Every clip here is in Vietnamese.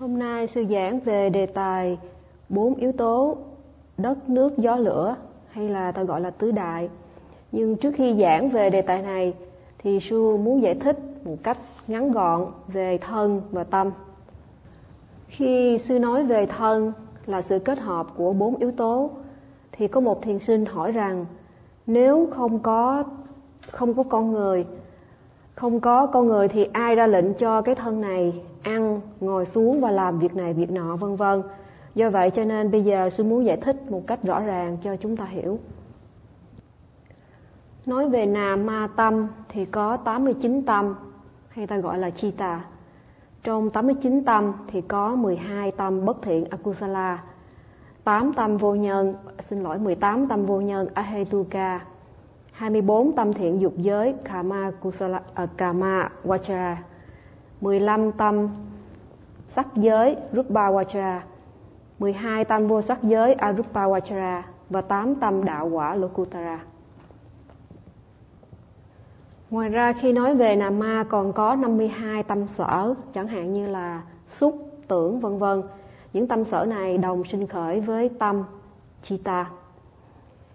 Hôm nay sư giảng về đề tài bốn yếu tố đất, nước, gió, lửa hay là ta gọi là tứ đại. Nhưng trước khi giảng về đề tài này thì sư muốn giải thích một cách ngắn gọn về thân và tâm. Khi sư nói về thân là sự kết hợp của bốn yếu tố thì có một thiền sinh hỏi rằng nếu không có không có con người không có con người thì ai ra lệnh cho cái thân này ăn ngồi xuống và làm việc này việc nọ vân vân. Do vậy cho nên bây giờ sư muốn giải thích một cách rõ ràng cho chúng ta hiểu. Nói về nà ma tâm thì có 89 tâm hay ta gọi là chi tà. Trong 89 tâm thì có 12 tâm bất thiện akusala. 8 tâm vô nhân xin lỗi 18 tâm vô nhân ahetuka. 24 tâm thiện dục giới Kama Kusala uh, Kama Vajra 15 tâm sắc giới Rupa Vajra 12 tâm vô sắc giới Arupa Vajra và 8 tâm đạo quả Lokutara. Ngoài ra khi nói về nà ma còn có 52 tâm sở chẳng hạn như là xúc, tưởng vân vân. Những tâm sở này đồng sinh khởi với tâm Chita.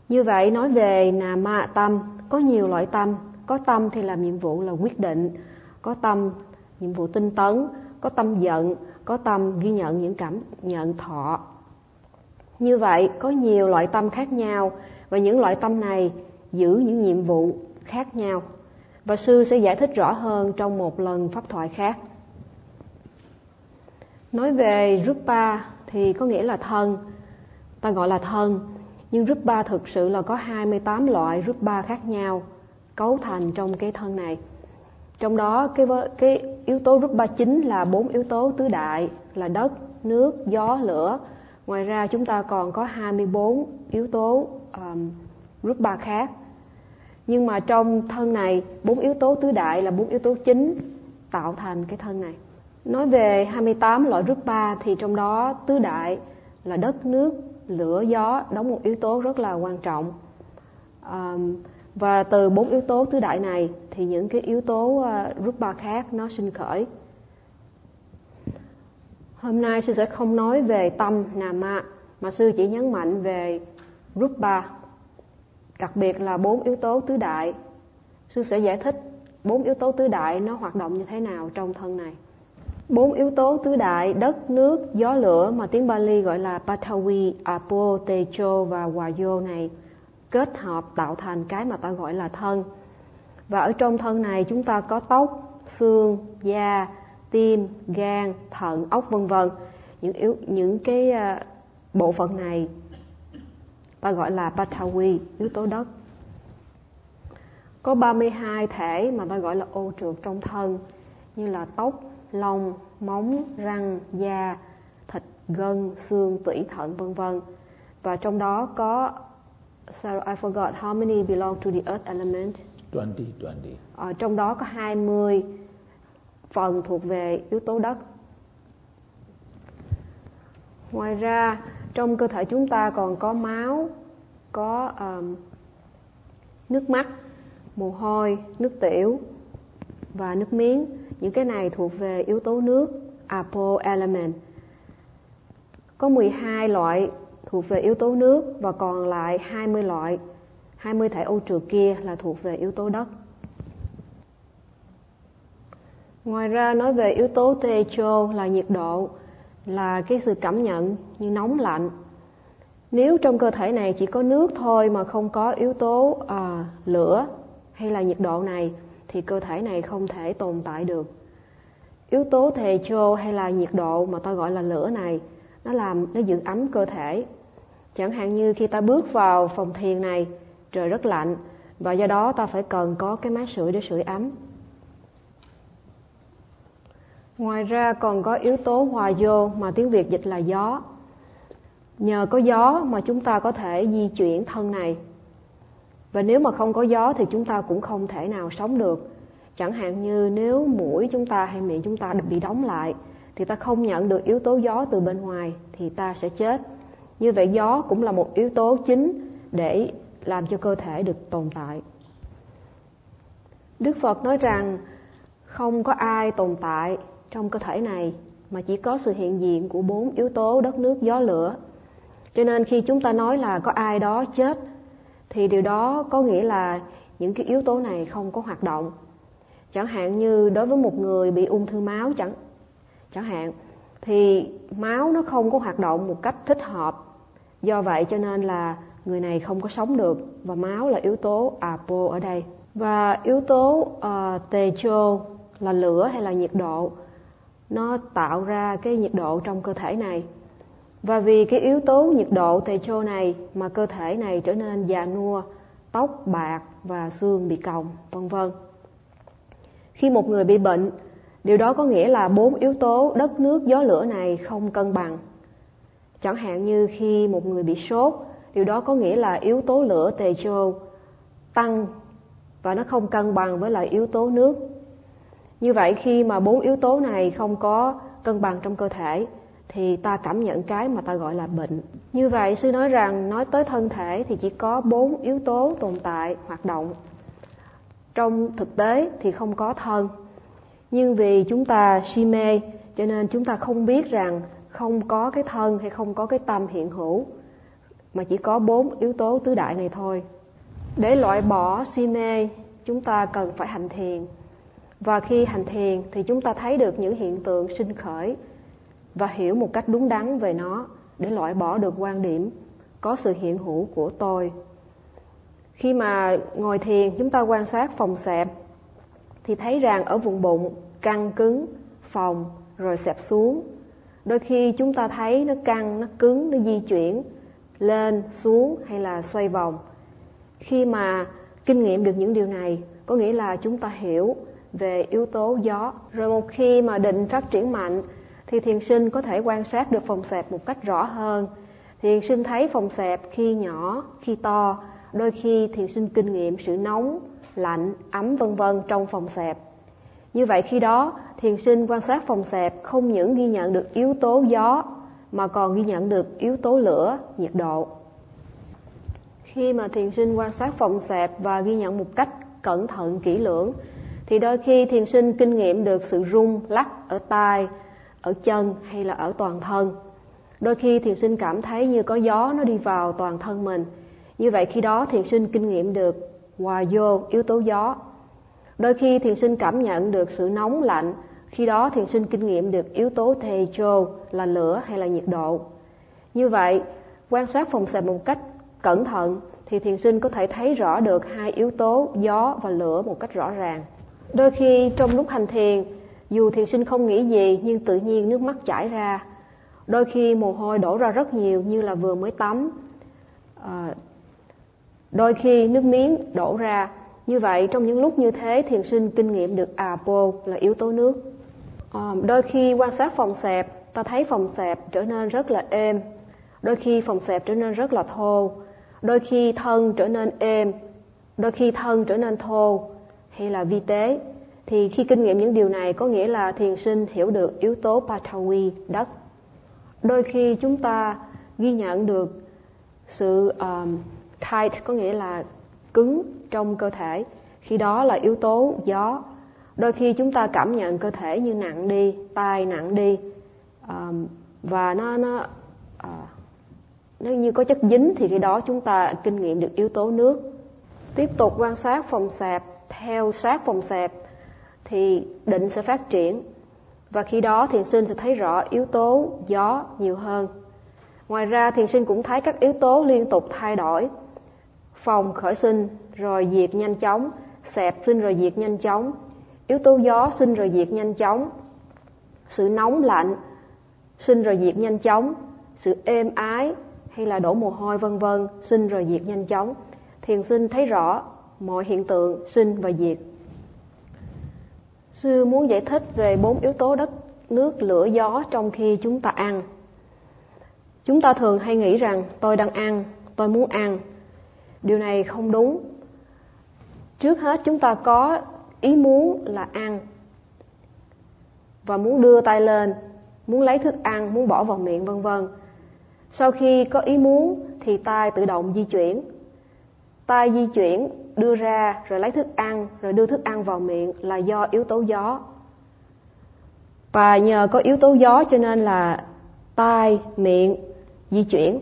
Như vậy nói về nà ma tâm, có nhiều loại tâm, có tâm thì làm nhiệm vụ là quyết định, có tâm nhiệm vụ tinh tấn, có tâm giận, có tâm ghi nhận những cảm nhận thọ. Như vậy có nhiều loại tâm khác nhau và những loại tâm này giữ những nhiệm vụ khác nhau. Và sư sẽ giải thích rõ hơn trong một lần pháp thoại khác. Nói về Rupa thì có nghĩa là thân, ta gọi là thân nhưng Rupa thực sự là có 28 loại Rupa khác nhau cấu thành trong cái thân này. Trong đó cái cái yếu tố Rupa chính là bốn yếu tố tứ đại là đất, nước, gió, lửa. Ngoài ra chúng ta còn có 24 yếu tố um, ba khác. Nhưng mà trong thân này, bốn yếu tố tứ đại là bốn yếu tố chính tạo thành cái thân này. Nói về 28 loại Rupa thì trong đó tứ đại là đất, nước, lửa gió đóng một yếu tố rất là quan trọng um, và từ bốn yếu tố tứ đại này thì những cái yếu tố uh, ba khác nó sinh khởi. Hôm nay sư sẽ không nói về tâm nama mà sư chỉ nhấn mạnh về rupa đặc biệt là bốn yếu tố tứ đại. Sư sẽ giải thích bốn yếu tố tứ đại nó hoạt động như thế nào trong thân này. Bốn yếu tố tứ đại đất, nước, gió lửa mà tiếng Bali gọi là Patawi, Apo, Tejo và Wayo này kết hợp tạo thành cái mà ta gọi là thân. Và ở trong thân này chúng ta có tóc, xương, da, tim, gan, thận, ốc vân vân. Những yếu những cái à, bộ phận này ta gọi là Patawi, yếu tố đất. Có 32 thể mà ta gọi là ô trượt trong thân như là tóc, lông, móng, răng, da, thịt, gân, xương, tủy, thận vân vân. Và trong đó có Sorry, I forgot how many belong to the earth element. 20, 20. Ở trong đó có 20 phần thuộc về yếu tố đất. Ngoài ra, trong cơ thể chúng ta còn có máu, có um, nước mắt, mồ hôi, nước tiểu và nước miếng những cái này thuộc về yếu tố nước apo element có 12 loại thuộc về yếu tố nước và còn lại 20 loại 20 thể ô trượt kia là thuộc về yếu tố đất. Ngoài ra nói về yếu tố techo là nhiệt độ là cái sự cảm nhận như nóng lạnh. Nếu trong cơ thể này chỉ có nước thôi mà không có yếu tố à, lửa hay là nhiệt độ này thì cơ thể này không thể tồn tại được. Yếu tố thề chô hay là nhiệt độ mà ta gọi là lửa này nó làm nó giữ ấm cơ thể chẳng hạn như khi ta bước vào phòng thiền này, trời rất lạnh, và do đó ta phải cần có cái máy sưởi để sưởi ấm. Ngoài ra còn có yếu tố hòa vô mà tiếng việt dịch là gió. Nhờ có gió mà chúng ta có thể di chuyển thân này. Và nếu mà không có gió thì chúng ta cũng không thể nào sống được. Chẳng hạn như nếu mũi chúng ta hay miệng chúng ta bị đóng lại, thì ta không nhận được yếu tố gió từ bên ngoài, thì ta sẽ chết như vậy gió cũng là một yếu tố chính để làm cho cơ thể được tồn tại. Đức phật nói rằng không có ai tồn tại trong cơ thể này mà chỉ có sự hiện diện của bốn yếu tố đất nước gió lửa. Cho nên khi chúng ta nói là có ai đó chết, thì điều đó có nghĩa là những cái yếu tố này không có hoạt động. Chẳng hạn như đối với một người bị ung thư máu chẳng chẳng hạn, thì máu nó không có hoạt động một cách thích hợp. Do vậy cho nên là người này không có sống được và máu là yếu tố apo ở đây. Và yếu tố uh, techo là lửa hay là nhiệt độ. Nó tạo ra cái nhiệt độ trong cơ thể này. Và vì cái yếu tố nhiệt độ techo này mà cơ thể này trở nên già nua tóc bạc và xương bị còng vân vân. Khi một người bị bệnh điều đó có nghĩa là bốn yếu tố đất nước gió lửa này không cân bằng. Chẳng hạn như khi một người bị sốt, điều đó có nghĩa là yếu tố lửa tề chô tăng và nó không cân bằng với lại yếu tố nước. Như vậy khi mà bốn yếu tố này không có cân bằng trong cơ thể, thì ta cảm nhận cái mà ta gọi là bệnh. Như vậy, sư nói rằng, nói tới thân thể thì chỉ có bốn yếu tố tồn tại, hoạt động. Trong thực tế thì không có thân nhưng vì chúng ta si mê, cho nên chúng ta không biết rằng không có cái thân hay không có cái tâm hiện hữu, mà chỉ có bốn yếu tố tứ đại này thôi. Để loại bỏ si mê, chúng ta cần phải hành thiền. Và khi hành thiền thì chúng ta thấy được những hiện tượng sinh khởi và hiểu một cách đúng đắn về nó để loại bỏ được quan điểm có sự hiện hữu của tôi. Khi mà ngồi thiền, chúng ta quan sát phòng xẹp thì thấy rằng ở vùng bụng căng cứng phòng rồi xẹp xuống. Đôi khi chúng ta thấy nó căng, nó cứng, nó di chuyển, lên, xuống hay là xoay vòng. Khi mà kinh nghiệm được những điều này, có nghĩa là chúng ta hiểu về yếu tố gió. Rồi một khi mà định phát triển mạnh, thì thiền sinh có thể quan sát được phòng xẹp một cách rõ hơn. Thiền sinh thấy phòng xẹp khi nhỏ, khi to. Đôi khi thiền sinh kinh nghiệm sự nóng, lạnh, ấm, vân vân trong phòng xẹp như vậy khi đó, thiền sinh quan sát phòng xẹp không những ghi nhận được yếu tố gió, mà còn ghi nhận được yếu tố lửa, nhiệt độ. Khi mà thiền sinh quan sát phòng xẹp và ghi nhận một cách cẩn thận kỹ lưỡng, thì đôi khi thiền sinh kinh nghiệm được sự rung lắc ở tai, ở chân hay là ở toàn thân. Đôi khi thiền sinh cảm thấy như có gió nó đi vào toàn thân mình. Như vậy khi đó thiền sinh kinh nghiệm được hòa vô yếu tố gió đôi khi thiền sinh cảm nhận được sự nóng lạnh khi đó thiền sinh kinh nghiệm được yếu tố thề chô là lửa hay là nhiệt độ. Như vậy quan sát phòng xẹp một cách cẩn thận thì thiền sinh có thể thấy rõ được hai yếu tố gió và lửa một cách rõ ràng. Đôi khi trong lúc hành thiền dù thiền sinh không nghĩ gì nhưng tự nhiên nước mắt chảy ra. Đôi khi mồ hôi đổ ra rất nhiều như là vừa mới tắm. À, đôi khi nước miếng đổ ra như vậy trong những lúc như thế thiền sinh kinh nghiệm được à apo là yếu tố nước. À, đôi khi quan sát phòng xẹp ta thấy phòng xẹp trở nên rất là êm. Đôi khi phòng xẹp trở nên rất là thô. Đôi khi thân trở nên êm. Đôi khi thân trở nên thô hay là vi tế. Thì khi kinh nghiệm những điều này có nghĩa là thiền sinh hiểu được yếu tố patawi đất. Đôi khi chúng ta ghi nhận được sự um, tight có nghĩa là cứng trong cơ thể. Khi đó là yếu tố gió. Đôi khi chúng ta cảm nhận cơ thể như nặng đi tay nặng đi um, và nó nó uh, nó như có chất dính thì khi đó chúng ta kinh nghiệm được yếu tố nước. Tiếp tục quan sát phòng xẹp. Theo sát phòng xẹp thì định sẽ phát triển. Và khi đó thiền sinh sẽ thấy rõ yếu tố gió nhiều hơn. Ngoài ra thiền sinh cũng thấy các yếu tố liên tục thay đổi. Phòng khởi sinh rồi diệt nhanh chóng. Xẹp sinh rồi diệt nhanh chóng. Yếu tố gió sinh rồi diệt nhanh chóng. Sự nóng lạnh sinh rồi diệt nhanh chóng. Sự êm ái hay là đổ mồ hôi vân vân sinh rồi diệt nhanh chóng. Thiền sinh thấy rõ mọi hiện tượng sinh và diệt. Sư muốn giải thích về bốn yếu tố đất, nước, lửa, gió trong khi chúng ta ăn. Chúng ta thường hay nghĩ rằng, tôi đang ăn, tôi muốn ăn. Điều này không đúng trước hết, chúng ta có ý muốn là ăn và muốn đưa tay lên, muốn lấy thức ăn, muốn bỏ vào miệng, vân vân. Sau khi có ý muốn thì tay tự động di chuyển. Tay di chuyển, đưa ra, rồi lấy thức ăn, rồi đưa thức ăn vào miệng là do yếu tố gió. Và nhờ có yếu tố gió cho nên là tai miệng di chuyển.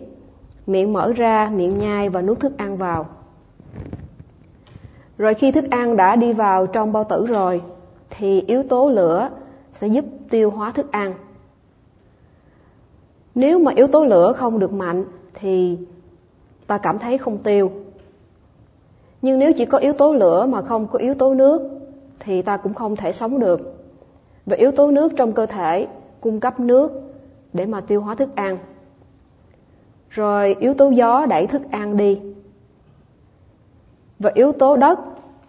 Miệng mở ra, miệng nhai và nuốt thức ăn vào rồi khi thức ăn đã đi vào trong bao tử rồi, thì yếu tố lửa sẽ giúp tiêu hóa thức ăn. Nếu mà yếu tố lửa không được mạnh, thì ta cảm thấy không tiêu. Nhưng nếu chỉ có yếu tố lửa mà không có yếu tố nước, thì ta cũng không thể sống được. Và yếu tố nước trong cơ thể cung cấp nước để mà tiêu hóa thức ăn. Rồi yếu tố gió đẩy thức ăn đi và yếu tố đất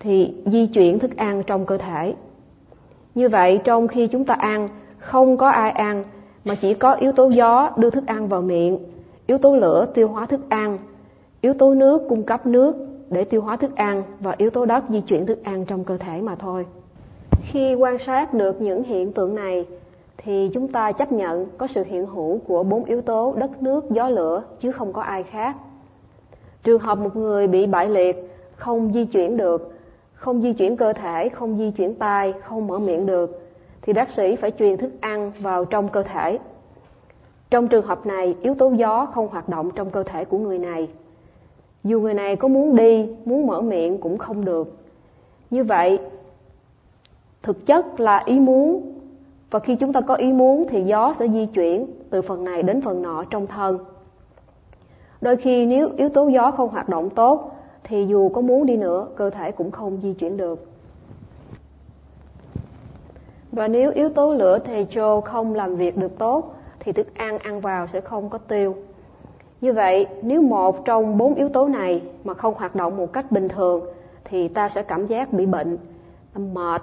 thì di chuyển thức ăn trong cơ thể. Như vậy, trong khi chúng ta ăn, không có ai ăn, mà chỉ có yếu tố gió đưa thức ăn vào miệng, yếu tố lửa tiêu hóa thức ăn, yếu tố nước cung cấp nước để tiêu hóa thức ăn và yếu tố đất di chuyển thức ăn trong cơ thể mà thôi. Khi quan sát được những hiện tượng này, thì chúng ta chấp nhận có sự hiện hữu của bốn yếu tố đất nước gió lửa chứ không có ai khác. Trường hợp một người bị bại liệt không di chuyển được. Không di chuyển cơ thể, không di chuyển tay không mở miệng được. Thì bác sĩ phải truyền thức ăn vào trong cơ thể. Trong trường hợp này, yếu tố gió không hoạt động trong cơ thể của người này. Dù người này có muốn đi, muốn mở miệng cũng không được. Như vậy, thực chất là ý muốn. Và khi chúng ta có ý muốn thì gió sẽ di chuyển từ phần này đến phần nọ trong thân. Đôi khi nếu yếu tố gió không hoạt động tốt thì dù có muốn đi nữa, cơ thể cũng không di chuyển được. Và nếu yếu tố lửa thì trô không làm việc được tốt, thì thức ăn ăn vào sẽ không có tiêu. Như vậy, nếu một trong bốn yếu tố này mà không hoạt động một cách bình thường, thì ta sẽ cảm giác bị bệnh, mệt,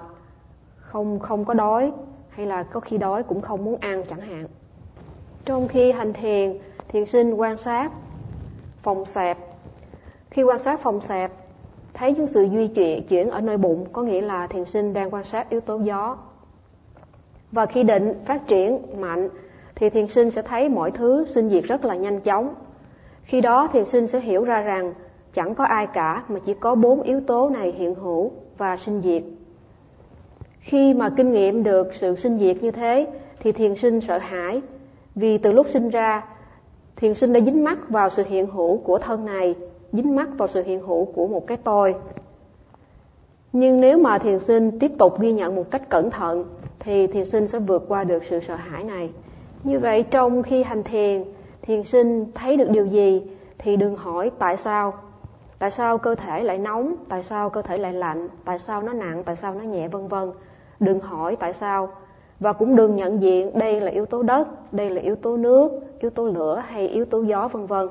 không không có đói, hay là có khi đói cũng không muốn ăn chẳng hạn. Trong khi hành thiền thiền sinh quan sát, phòng xẹp khi quan sát phòng xẹp, thấy những sự duy chuyển chuyển ở nơi bụng, có nghĩa là thiền sinh đang quan sát yếu tố gió. Và khi định phát triển mạnh, thì thiền sinh sẽ thấy mọi thứ sinh diệt rất là nhanh chóng. Khi đó thiền sinh sẽ hiểu ra rằng chẳng có ai cả, mà chỉ có bốn yếu tố này hiện hữu và sinh diệt. Khi mà kinh nghiệm được sự sinh diệt như thế, thì thiền sinh sợ hãi, vì từ lúc sinh ra thiền sinh đã dính mắc vào sự hiện hữu của thân này dính mắc vào sự hiện hữu của một cái tôi. Nhưng nếu mà thiền sinh tiếp tục ghi nhận một cách cẩn thận, thì thiền sinh sẽ vượt qua được sự sợ hãi này. Như vậy, trong khi hành thiền thiền sinh thấy được điều gì thì đừng hỏi tại sao. Tại sao cơ thể lại nóng? Tại sao cơ thể lại lạnh? Tại sao nó nặng? Tại sao nó nhẹ? Vân vân. Đừng hỏi tại sao. Và cũng đừng nhận diện đây là yếu tố đất, đây là yếu tố nước, yếu tố lửa hay yếu tố gió, vân vân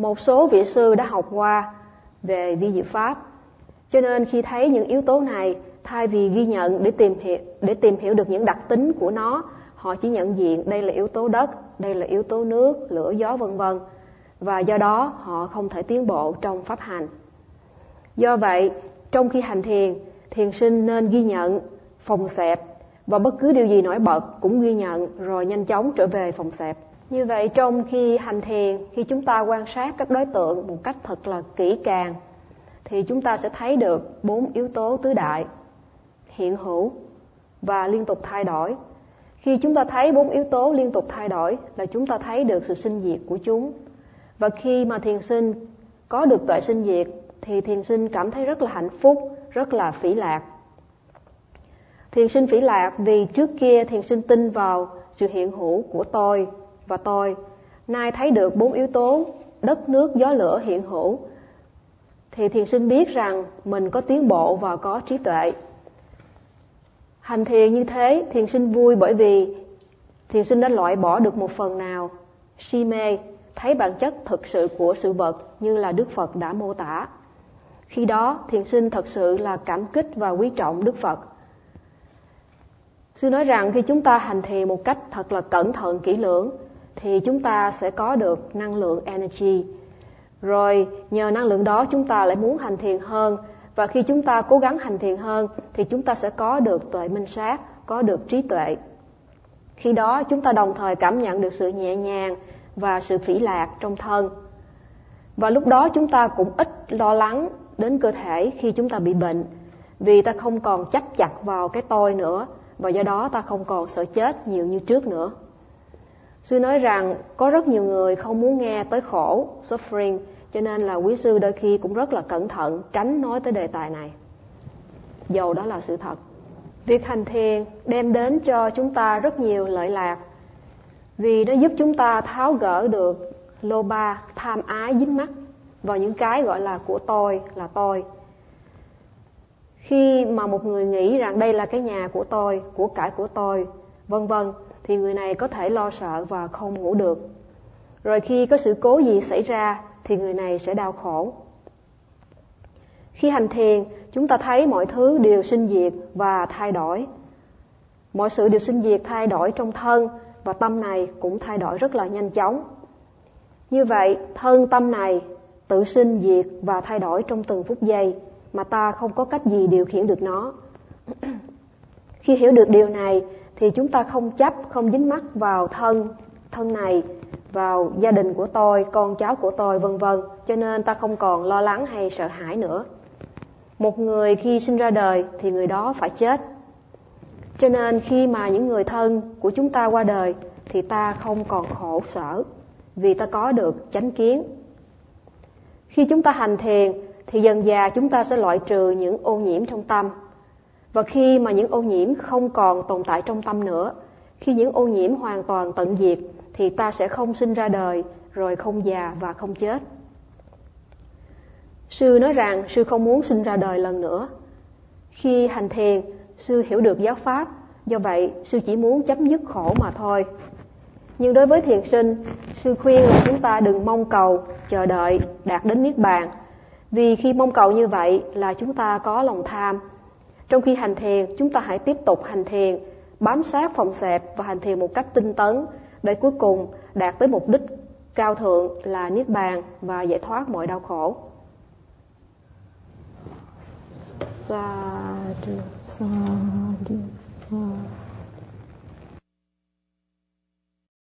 một số vị sư đã học qua về vi diệu pháp. Cho nên khi thấy những yếu tố này, thay vì ghi nhận để tìm hiểu, để tìm hiểu được những đặc tính của nó, họ chỉ nhận diện đây là yếu tố đất, đây là yếu tố nước, lửa, gió, vân vân. Và do đó, họ không thể tiến bộ trong pháp hành. Do vậy, trong khi hành thiền thiền sinh nên ghi nhận phòng xẹp và bất cứ điều gì nổi bật cũng ghi nhận rồi nhanh chóng trở về phòng xẹp như vậy trong khi hành thiền, khi chúng ta quan sát các đối tượng một cách thật là kỹ càng, thì chúng ta sẽ thấy được bốn yếu tố tứ đại hiện hữu và liên tục thay đổi. Khi chúng ta thấy bốn yếu tố liên tục thay đổi là chúng ta thấy được sự sinh diệt của chúng. Và khi mà thiền sinh có được tuệ sinh diệt, thì thiền sinh cảm thấy rất là hạnh phúc, rất là phỉ lạc. Thiền sinh phỉ lạc vì trước kia thiền sinh tin vào sự hiện hữu của tôi và tôi. Nay thấy được bốn yếu tố, đất nước, gió lửa, hiện hữu. Thì thiền sinh biết rằng mình có tiến bộ và có trí tuệ. Hành thiền như thế, thiền sinh vui bởi vì thiền sinh đã loại bỏ được một phần nào. Si mê, thấy bản chất thực sự của sự vật như là đức phật đã mô tả. Khi đó, thiền sinh thật sự là cảm kích và quý trọng đức phật. Sư nói rằng khi chúng ta hành thiền một cách thật là cẩn thận, kỹ lưỡng thì chúng ta sẽ có được năng lượng energy. Rồi, nhờ năng lượng đó chúng ta lại muốn hành thiền hơn. Và khi chúng ta cố gắng hành thiền hơn, thì chúng ta sẽ có được tuệ minh sát, có được trí tuệ. Khi đó, chúng ta đồng thời cảm nhận được sự nhẹ nhàng và sự phỉ lạc trong thân. Và lúc đó, chúng ta cũng ít lo lắng đến cơ thể khi chúng ta bị bệnh, vì ta không còn chấp chặt vào cái tôi nữa, và do đó ta không còn sợ chết nhiều như trước nữa. Sư nói rằng có rất nhiều người không muốn nghe tới khổ, suffering, cho nên là quý sư đôi khi cũng rất là cẩn thận tránh nói tới đề tài này. Dầu đó là sự thật. Việc hành thiền đem đến cho chúng ta rất nhiều lợi lạc vì nó giúp chúng ta tháo gỡ được lô ba tham ái dính mắc vào những cái gọi là của tôi là tôi khi mà một người nghĩ rằng đây là cái nhà của tôi của cải của tôi vân vân thì người này có thể lo sợ và không ngủ được. Rồi khi có sự cố gì xảy ra, thì người này sẽ đau khổ. Khi hành thiền, chúng ta thấy mọi thứ đều sinh diệt và thay đổi. Mọi sự đều sinh diệt, thay đổi trong thân và tâm này cũng thay đổi rất là nhanh chóng. Như vậy, thân tâm này tự sinh diệt và thay đổi trong từng phút giây mà ta không có cách gì điều khiển được nó. Khi hiểu được điều này thì chúng ta không chấp, không dính mắc vào thân thân này, vào gia đình của tôi, con cháu của tôi, vân vân. Cho nên ta không còn lo lắng hay sợ hãi nữa. Một người khi sinh ra đời thì người đó phải chết. Cho nên khi mà những người thân của chúng ta qua đời thì ta không còn khổ sở, vì ta có được chánh kiến. Khi chúng ta hành thiền thì dần già chúng ta sẽ loại trừ những ô nhiễm trong tâm và khi mà những ô nhiễm không còn tồn tại trong tâm nữa, khi những ô nhiễm hoàn toàn tận diệt, thì ta sẽ không sinh ra đời, rồi không già và không chết. Sư nói rằng sư không muốn sinh ra đời lần nữa. Khi hành thiền, sư hiểu được giáo pháp, do vậy sư chỉ muốn chấm dứt khổ mà thôi. Nhưng đối với thiền sinh, sư khuyên là chúng ta đừng mong cầu, chờ đợi đạt đến niết bàn. Vì khi mong cầu như vậy là chúng ta có lòng tham trong khi hành thiền, chúng ta hãy tiếp tục hành thiền, bám sát phòng xẹp và hành thiền một cách tinh tấn để cuối cùng đạt tới mục đích cao thượng là niết bàn và giải thoát mọi đau khổ. Sa du sa du